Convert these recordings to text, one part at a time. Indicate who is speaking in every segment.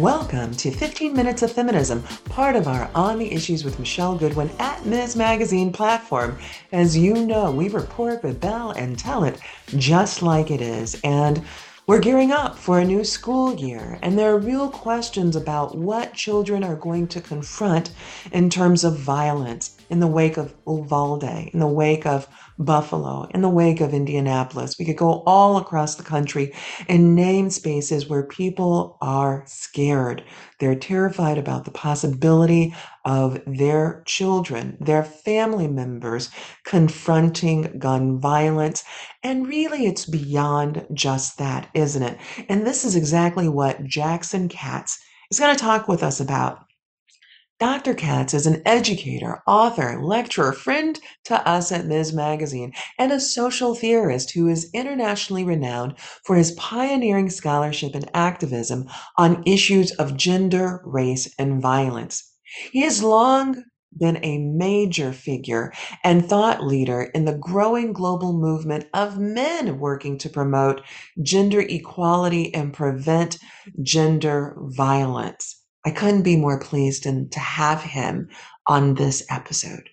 Speaker 1: Welcome to 15 Minutes of Feminism, part of our On the Issues with Michelle Goodwin at Ms. Magazine platform. As you know, we report, rebel, and tell it just like it is. And we're gearing up for a new school year, and there are real questions about what children are going to confront in terms of violence in the wake of Uvalde, in the wake of Buffalo, in the wake of Indianapolis. We could go all across the country and name spaces where people are scared. They're terrified about the possibility of their children, their family members confronting gun violence. And really, it's beyond just that, isn't it? And this is exactly what Jackson Katz is going to talk with us about. Dr. Katz is an educator, author, lecturer, friend to us at Ms. Magazine, and a social theorist who is internationally renowned for his pioneering scholarship and activism on issues of gender, race, and violence. He has long been a major figure and thought leader in the growing global movement of men working to promote gender equality and prevent gender violence. I couldn't be more pleased and to have him on this episode.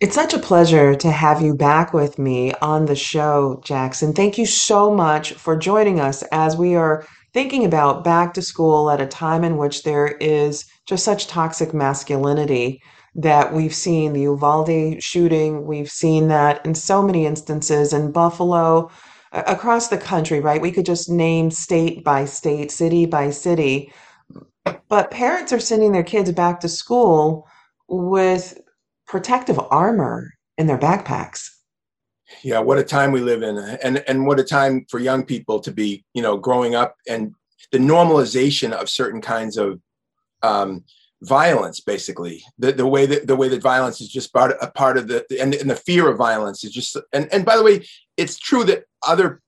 Speaker 1: It's such a pleasure to have you back with me on the show, Jackson. Thank you so much for joining us as we are thinking about back to school at a time in which there is just such toxic masculinity that we've seen the Uvalde shooting, we've seen that in so many instances in Buffalo, across the country, right? We could just name state by state, city by city but parents are sending their kids back to school with protective armor in their backpacks.
Speaker 2: Yeah, what a time we live in, and and what a time for young people to be, you know, growing up and the normalization of certain kinds of um, violence, basically the, the way that the way that violence is just part a part of the and, and the fear of violence is just and and by the way, it's true that other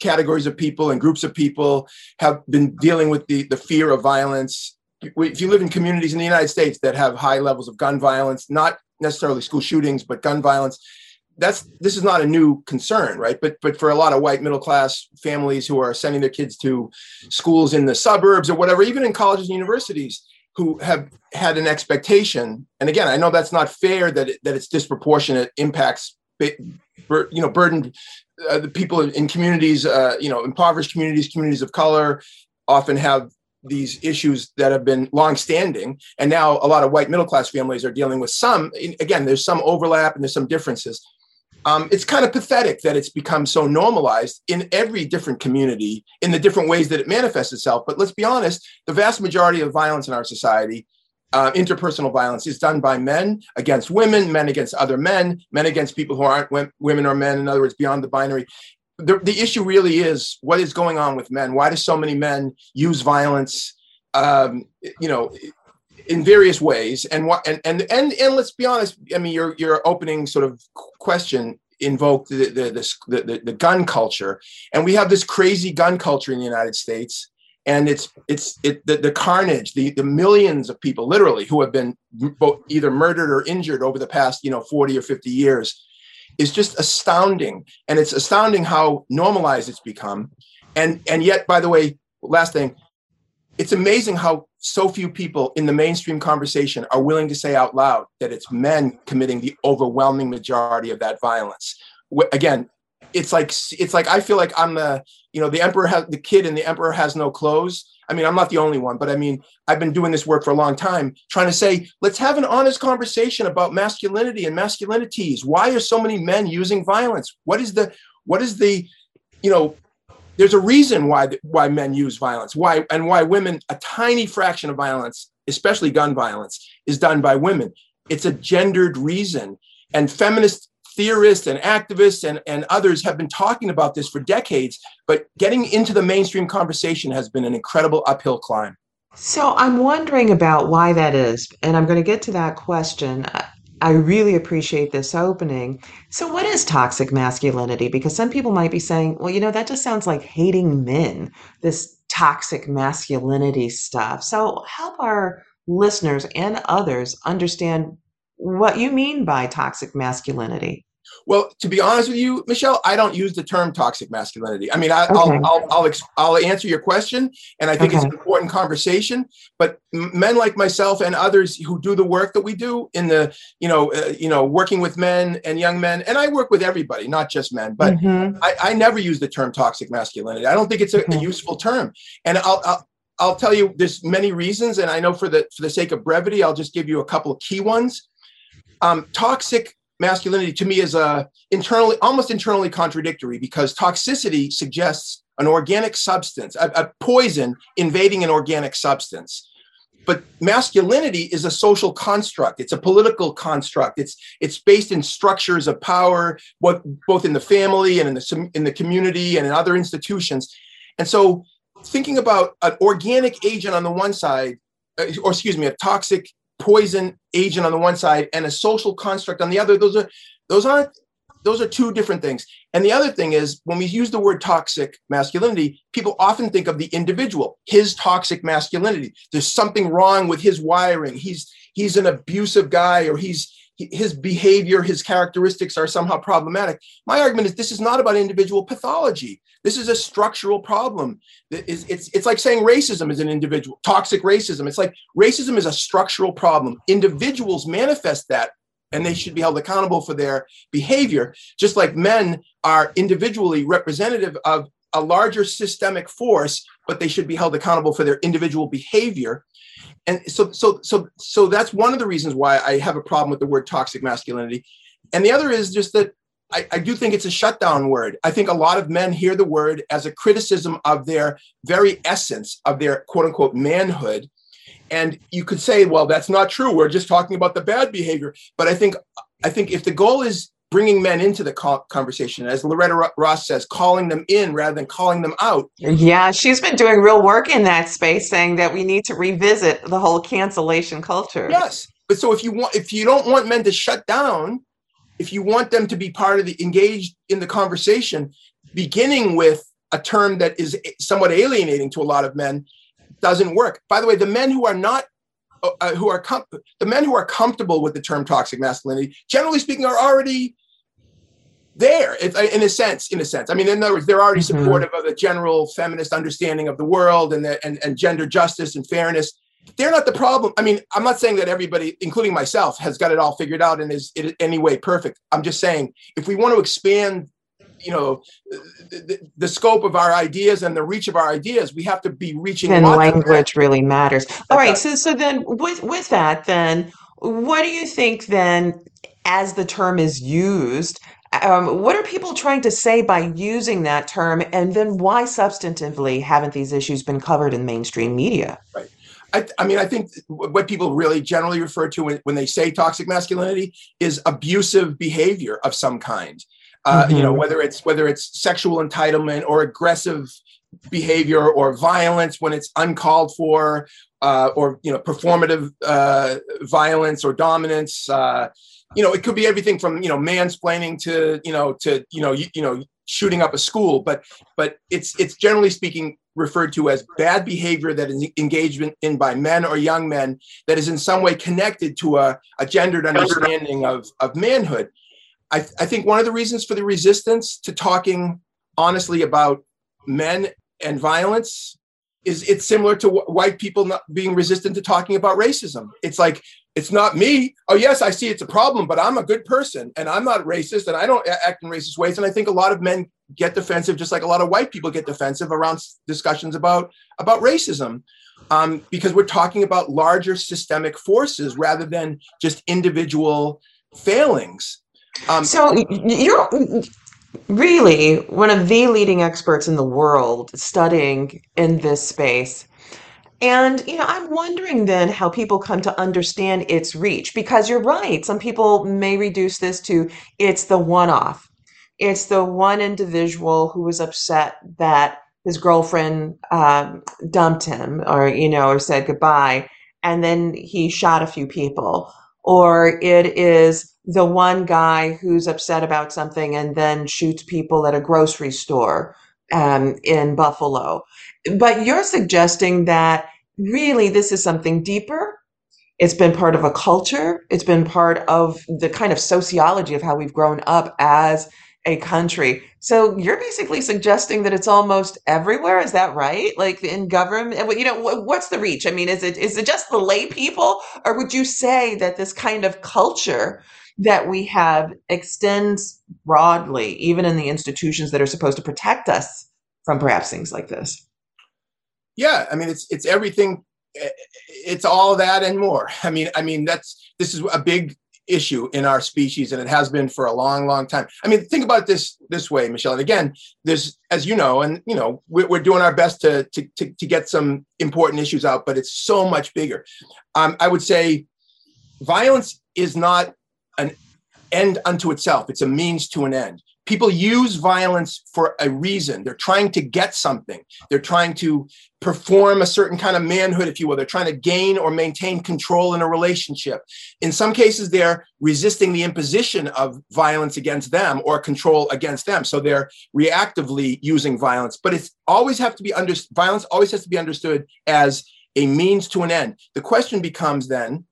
Speaker 2: categories of people and groups of people have been dealing with the, the fear of violence. If you live in communities in the United States that have high levels of gun violence, not necessarily school shootings, but gun violence, that's this is not a new concern, right? But but for a lot of white middle class families who are sending their kids to schools in the suburbs or whatever, even in colleges and universities, who have had an expectation, and again, I know that's not fair that it, that it's disproportionate impacts, you know, burdened uh, the people in communities, uh, you know, impoverished communities, communities of color, often have these issues that have been long-standing, and now a lot of white middle-class families are dealing with some. Again, there's some overlap and there's some differences. Um, it's kind of pathetic that it's become so normalized in every different community in the different ways that it manifests itself. But let's be honest, the vast majority of violence in our society uh, interpersonal violence is done by men against women, men against other men, men against people who aren't women or men, in other words, beyond the binary. The, the issue really is what is going on with men? Why do so many men use violence, um, you know, in various ways? And what and, and and and let's be honest. I mean, your your opening sort of question invoked the the, the the, the gun culture, and we have this crazy gun culture in the United States and it's it's it the, the carnage the the millions of people literally who have been both either murdered or injured over the past you know 40 or 50 years is just astounding. And it's astounding how normalized it's become. And and yet by the way last thing it's amazing how so few people in the mainstream conversation are willing to say out loud that it's men committing the overwhelming majority of that violence. Again it's like it's like I feel like I'm the you know the emperor has the kid and the emperor has no clothes. I mean, I'm not the only one, but I mean, I've been doing this work for a long time, trying to say, let's have an honest conversation about masculinity and masculinities. Why are so many men using violence? What is the what is the you know there's a reason why why men use violence why and why women a tiny fraction of violence especially gun violence is done by women it's a gendered reason and feminist theorists and activists and, and others have been talking about this for decades, but getting into the mainstream conversation has been an incredible uphill climb.
Speaker 1: So I'm wondering about why that is, and I'm going to get to that question. I really appreciate this opening. So, what is toxic masculinity? Because some people might be saying, well, you know, that just sounds like hating men, this toxic masculinity stuff. So, help our listeners and others understand what you mean by toxic masculinity.
Speaker 2: Well, to be honest with you, Michelle, I don't use the term toxic masculinity. I mean, I, will
Speaker 1: Okay.
Speaker 2: I'll, I'll, ex- I'll answer your question, and I think it's an important conversation. But m- men like myself and others who do the work that we do in the, you know, uh, you know, working with men and young men, and I work with everybody, not just men, but
Speaker 1: Mhm.
Speaker 2: I, I never use the term toxic masculinity. I don't think it's a, a
Speaker 1: Mhm.
Speaker 2: useful term. And I'll, I'll I'll tell you there's many reasons, and I know for the for the sake of brevity, I'll just give you a couple of key ones. Um, toxic masculinity to me is a internally almost internally contradictory because toxicity suggests an organic substance, a, a poison invading an organic substance. But masculinity is a social construct. It's a political construct. It's it's based in structures of power, what both in the family and in the in the community and in other institutions. And so, thinking about an organic agent on the one side, uh, or excuse me, a toxic poison agent on the one side and a social construct on the other, those are those aren't those are two different things. And the other thing is when we use the word toxic masculinity, people often think of the individual, his toxic masculinity. There's something wrong with his wiring. He's he's an abusive guy or he's he- his behavior, his characteristics are somehow problematic. My argument is this is not about individual pathology. This is a structural problem. It's, it's, it's like saying racism is an individual, toxic racism. It's like racism is a structural problem. Individuals manifest that and they should be held accountable for their behavior, just like men are individually representative of a larger systemic force, but they should be held accountable for their individual behavior. And so, so, so, so that's one of the reasons why I have a problem with the word toxic masculinity. And the other is just that I, I do think it's a shutdown word. I think a lot of men hear the word as a criticism of their very essence of their quote unquote manhood. And you could say, well, that's not true. We're just talking about the bad behavior. But I think, I think if the goal is bringing men into the conversation, as Loretta Ross says, calling them in rather than calling them out,
Speaker 1: Yeah, she's been doing real work in that space, saying that we need to revisit the whole cancellation culture.
Speaker 2: Yes, but so if you want, if you don't want men to shut down, if you want them to be part of the engaged in the conversation, beginning with a term that is somewhat alienating to a lot of men, doesn't work. By the way, the men who are not, uh, uh, who are com- the men who are comfortable with the term toxic masculinity, generally speaking, are already there if, in a sense in a sense i mean in other words they're already
Speaker 1: Mhm.
Speaker 2: supportive of the general feminist understanding of the world and, the, and and gender justice and fairness they're not the problem i mean i'm not saying that everybody including myself has got it all figured out and is in any way perfect i'm just saying if we want to expand you know the, the, scope of our ideas and the reach of our ideas we have to be reaching
Speaker 1: Then
Speaker 2: lots of men.
Speaker 1: language really matters. All right, so so then with with that, then what do you think then, as the term is used, um, what are people trying to say by using that term, and then why substantively haven't these issues been covered in mainstream media? Right.
Speaker 2: I, I mean, I think what people really generally refer to when, when they say toxic masculinity is abusive behavior of some kind. Uh, You know, whether it's whether it's sexual entitlement or aggressive behavior or violence when it's uncalled for, uh, or you know, performative uh, violence or dominance. You know, it could be everything from you know mansplaining to you know to you know you, you know shooting up a school. But but it's it's generally speaking referred to as bad behavior that is engagement in by men or young men that is in some way connected to a, a gendered understanding of, of manhood. I, I think one of the reasons for the resistance to talking honestly about men and violence is it's similar to wh- white people not being resistant to talking about racism. It's like, it's not me. Oh, yes, I see it's a problem, but I'm a good person and I'm not racist and I don't act in racist ways. And I think a lot of men get defensive, just like a lot of white people get defensive around discussions about, about racism. Um, because we're talking about larger systemic forces rather than just individual failings. Um,
Speaker 1: So you're really one of the leading experts in the world studying in this space. And, you know, I'm wondering then how people come to understand its reach because you're right. Some people may reduce this to it's the one off. It's the one individual who was upset that his girlfriend um, dumped him or, you know, or said goodbye. And then he shot a few people. Or it is the one guy who's upset about something and then shoots people at a grocery store um, in Buffalo. But you're suggesting that really this is something deeper it's been part of a culture. It's been part of the kind of sociology of how we've grown up as a country. So you're basically suggesting that it's almost everywhere. Is that right? Like in government, eh, you know, what's the reach? I mean, is it is it just the lay people, or would you say that this kind of culture that we have extends broadly, even in the institutions that are supposed to protect us from perhaps things like this?
Speaker 2: Yeah, I mean, it's it's everything eh, eh, it's all that and more. I mean, I mean that's this is a big issue in our species, and it has been for a long, long time. I mean, think about this this way, Michelle. And again, there's as you know, and you know, we're, we're doing our best to, to, to to get some important issues out, but it's so much bigger. Um, I would say, violence is not an end unto itself; it's a means to an end people use violence for a reason. They're trying to get something. They're trying to perform a certain kind of manhood, if you will. They're trying to gain or maintain control in a relationship. In some cases, they're resisting the imposition of violence against them or control against them. So they're reactively using violence. But it's always have to be under violence always has to be understood as a means to an end. The question becomes then,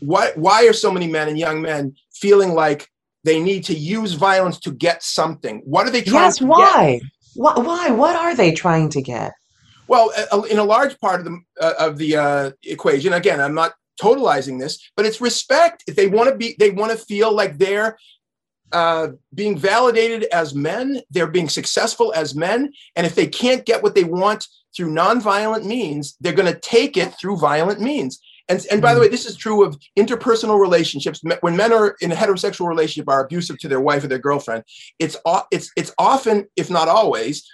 Speaker 2: why, why are so many men and young men feeling like they need to use violence to get something. What are they trying
Speaker 1: yes,
Speaker 2: to
Speaker 1: why? get? Why? Why? What are they trying to get?
Speaker 2: Well, in a large part of the uh, of the uh, equation, again, I'm not totalizing this, but it's respect. If they want to be, they want to feel like they're uh, being validated as men, they're being successful as men, and if they can't get what they want through nonviolent means, they're going to take it through violent means. And, and by the mm. way, this is true of interpersonal relationships. When men are in a heterosexual relationship are abusive to their wife or their girlfriend, it's it's it's often, if not always,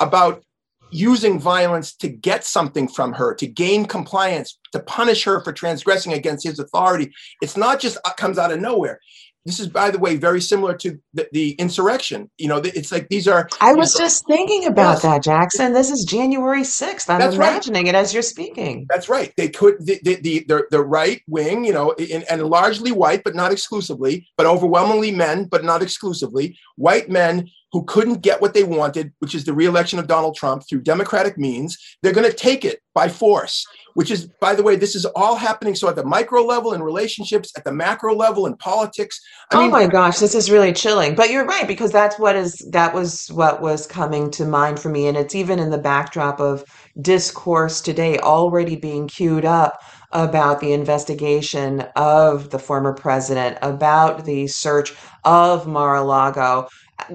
Speaker 2: about using violence to get something from her, to gain compliance, to punish her for transgressing against his authority. It's not just uh, comes out of nowhere. This is, by the way, very similar to the, the insurrection. You know, it's like these are.
Speaker 1: I was know, just thinking about yes. that, Jackson. This is January sixth. I'm That's imagining right. it as you're speaking.
Speaker 2: That's right. They could the the the, the, the right wing, you know, in, and largely white, but not exclusively, but overwhelmingly men, but not exclusively, white men who couldn't get what they wanted, which is the reelection of Donald Trump through democratic means, they're going to take it by force, which is, by the way, this is all happening. So at the micro level in relationships, at the macro level in politics.
Speaker 1: I oh mean, my gosh, this is really chilling. But you're right, because that's what is, that was what was coming to mind for me. And it's even in the backdrop of discourse today already being queued up about the investigation of the former president, about the search of Mar-a-Lago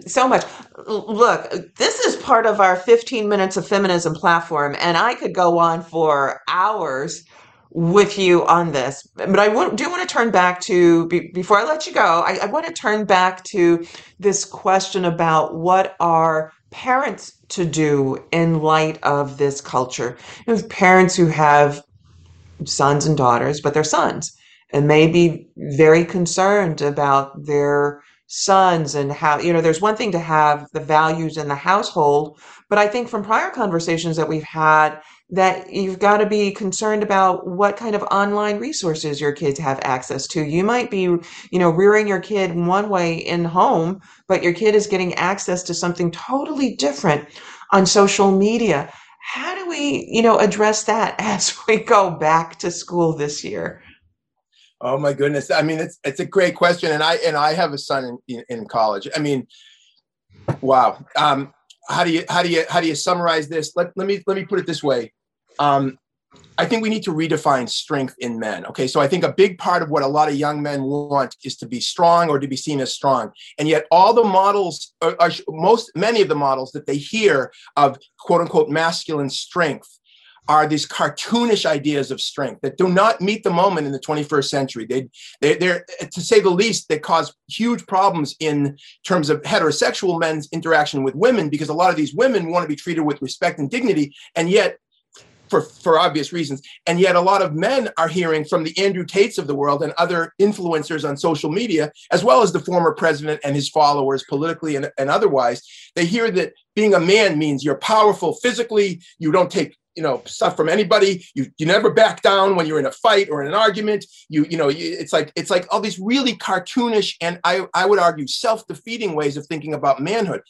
Speaker 1: so much. Look, this is part of our 15 minutes of feminism platform, and I could go on for hours with you on this. But I do want to turn back to, before I let you go, I, I want to turn back to this question about what are parents to do in light of this culture. You know, parents who have sons and daughters, but they're sons and may be very concerned about their sons and how you know there's one thing to have the values in the household but i think from prior conversations that we've had that you've got to be concerned about what kind of online resources your kids have access to. You might be you know rearing your kid one way in home but your kid is getting access to something totally different on social media. How do we you know address that as we go back to school this year
Speaker 2: Oh my goodness! I mean, it's it's a great question, and I and I have a son in in, college. I mean, wow. Um, how do you how do you how do you summarize this? Let let me let me put it this way. Um, I think we need to redefine strength in men. Okay, so I think a big part of what a lot of young men want is to be strong or to be seen as strong, and yet all the models, are, are most many of the models that they hear of quote unquote masculine strength are these cartoonish ideas of strength that do not meet the moment in the 21st century. They, they, they're, to say the least, they cause huge problems in terms of heterosexual men's interaction with women because a lot of these women want to be treated with respect and dignity, and yet for, for obvious reasons. And yet, a lot of men are hearing from the Andrew Tates of the world and other influencers on social media, as well as the former president and his followers, politically and, and otherwise. They hear that being a man means you're powerful physically, you don't take you know stuff from anybody. You you never back down when you're in a fight or in an argument. You you know you, it's like it's like all these really cartoonish and i i would argue self-defeating ways of thinking about manhood.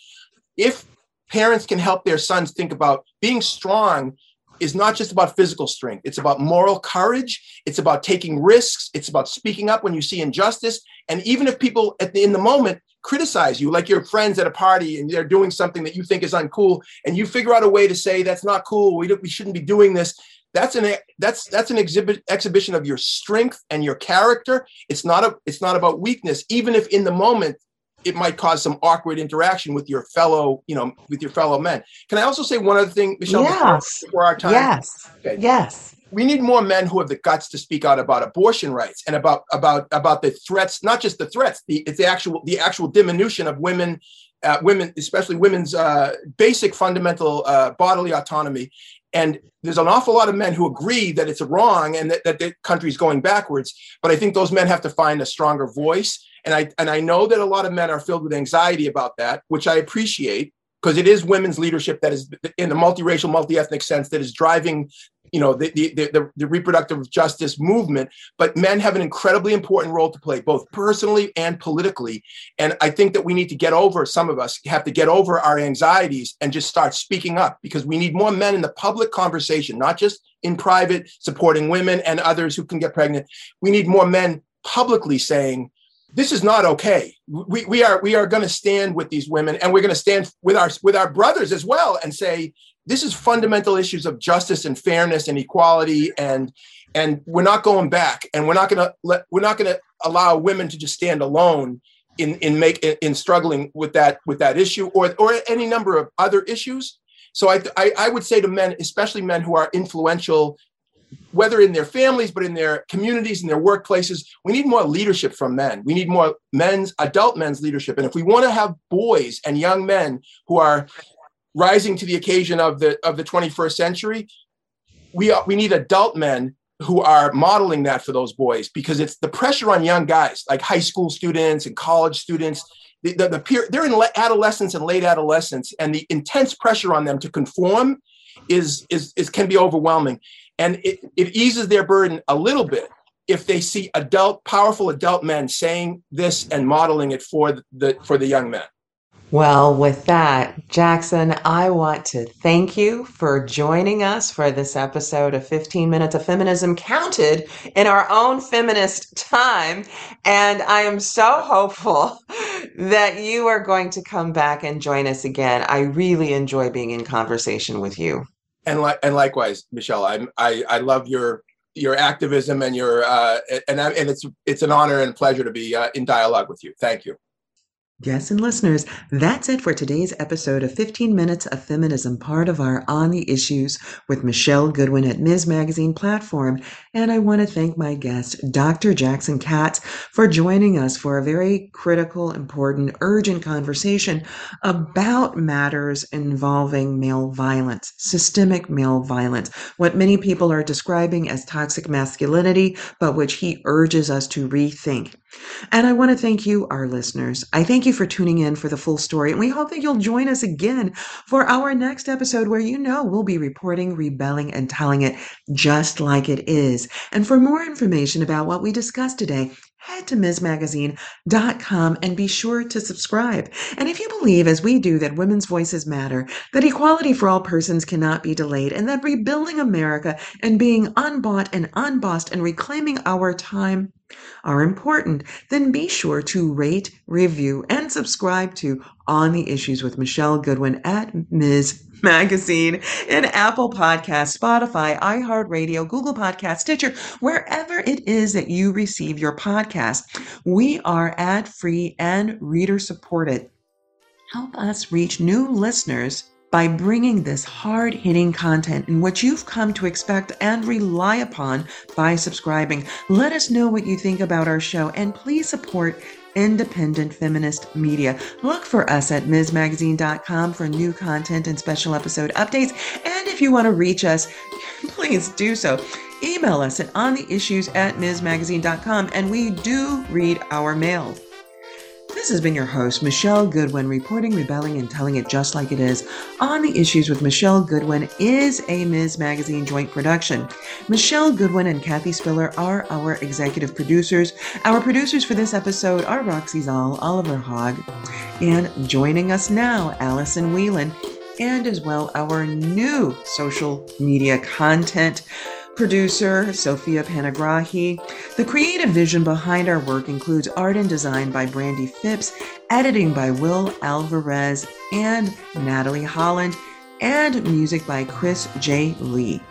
Speaker 2: If parents can help their sons think about being strong is not just about physical strength. It's about moral courage. It's about taking risks. It's about speaking up when you see injustice. And even if people at the, in the moment criticize you, like your friends at a party and they're doing something that you think is uncool, and you figure out a way to say that's not cool. We, we shouldn't be doing this. That's an that's that's an exhibit exhibition of your strength and your character. It's not a it's not about weakness, even if in the moment it might cause some awkward interaction with your fellow, you know, with your fellow men. Can I also say one other thing, Michelle?
Speaker 1: Yes.
Speaker 2: Before our time.
Speaker 1: Yes. Okay. Yes.
Speaker 2: We need more men who have the guts to speak out about abortion rights and about about about the threats, not just the threats, the it's the actual the actual diminution of women, uh, women, especially women's uh, basic fundamental uh, bodily autonomy. And there's an awful lot of men who agree that it's wrong and that, that the country's going backwards. But I think those men have to find a stronger voice and I and I know that a lot of men are filled with anxiety about that, which I appreciate because it is women's leadership that is in the multiracial, multi-ethnic sense that is driving, you know, the, the the, the reproductive justice movement. But men have an incredibly important role to play, both personally and politically. And I think that we need to get over. Some of us have to get over our anxieties and just start speaking up because we need more men in the public conversation, not just in private supporting women and others who can get pregnant. We need more men publicly saying this is not okay. We, we are we are going to stand with these women, and we're going to stand with our with our brothers as well, and say this is fundamental issues of justice and fairness and equality, and and we're not going back, and we're not going to let we're not going to allow women to just stand alone in in make in, in struggling with that with that issue or or any number of other issues. So I, I I would say to men, especially men who are influential whether in their families, but in their communities, in their workplaces, we need more leadership from men. We need more men's, adult men's leadership. And if we want to have boys and young men who are rising to the occasion of the of the 21st century, we are, we need adult men who are modeling that for those boys because it's the pressure on young guys like high school students and college students the, the, the peer, they're in adolescence and late adolescence and the intense pressure on them to conform is, is, is can be overwhelming and it, it eases their burden a little bit if they see adult, powerful adult men saying this and modeling it for the for the young men.
Speaker 1: Well, with that, Jackson, I want to thank you for joining us for this episode of 15 Minutes of Feminism counted in our own feminist time. And I am so hopeful that you are going to come back and join us again. I really enjoy being in conversation with you
Speaker 2: and li- and likewise, Michelle, I I I love your your activism and your uh, and and it's it's an honor and pleasure to be uh, in dialogue with you. Thank you.
Speaker 1: Yes, and listeners, that's it for today's episode of 15 Minutes of Feminism, part of our On the Issues with Michelle Goodwin at Ms. Magazine platform. And I want to thank my guest, Dr. Jackson Katz, for joining us for a very critical, important, urgent conversation about matters involving male violence, systemic male violence, what many people are describing as toxic masculinity, but which he urges us to rethink. And I want to thank you, our listeners. I thank you for tuning in for the full story, and we hope that you'll join us again for our next episode where you know we'll be reporting, rebelling, and telling it just like it is. And for more information about what we discussed today, head to MsMagazine.com and be sure to subscribe. And if you believe, as we do, that women's voices matter, that equality for all persons cannot be delayed, and that rebuilding America and being unbought and unbossed and reclaiming our time are important, then be sure to rate, review, and subscribe to On the Issues with Michelle Goodwin at Ms. Magazine in Apple Podcast, Spotify, iHeartRadio, Google Podcast, Stitcher, wherever it is that you receive your podcast. We are ad free and reader supported. Help us reach new listeners by bringing this hard hitting content in what you've come to expect and rely upon by subscribing. Let us know what you think about our show and please support independent feminist media. Look for us at MsMagazine.com for new content and special episode updates. And if you want to reach us, please do so. Email us at ontheissues at MsMagazine.com and we do read our mail. This has been your host, Michelle Goodwin, reporting, rebelling, and telling it just like it is. On the Issues with Michelle Goodwin is a Ms. Magazine joint production. Michelle Goodwin and Kathy Spillar are our executive producers. Our producers for this episode are Roxy Szal, Oliver Haug, and joining us now, Allison Whelan and as well our new social media content producer Sophia Panagrahi. The creative vision behind our work includes art and design by Brandy Phipps, editing by Will Alvarez and Natalie Holland, and music by Chris J. Lee.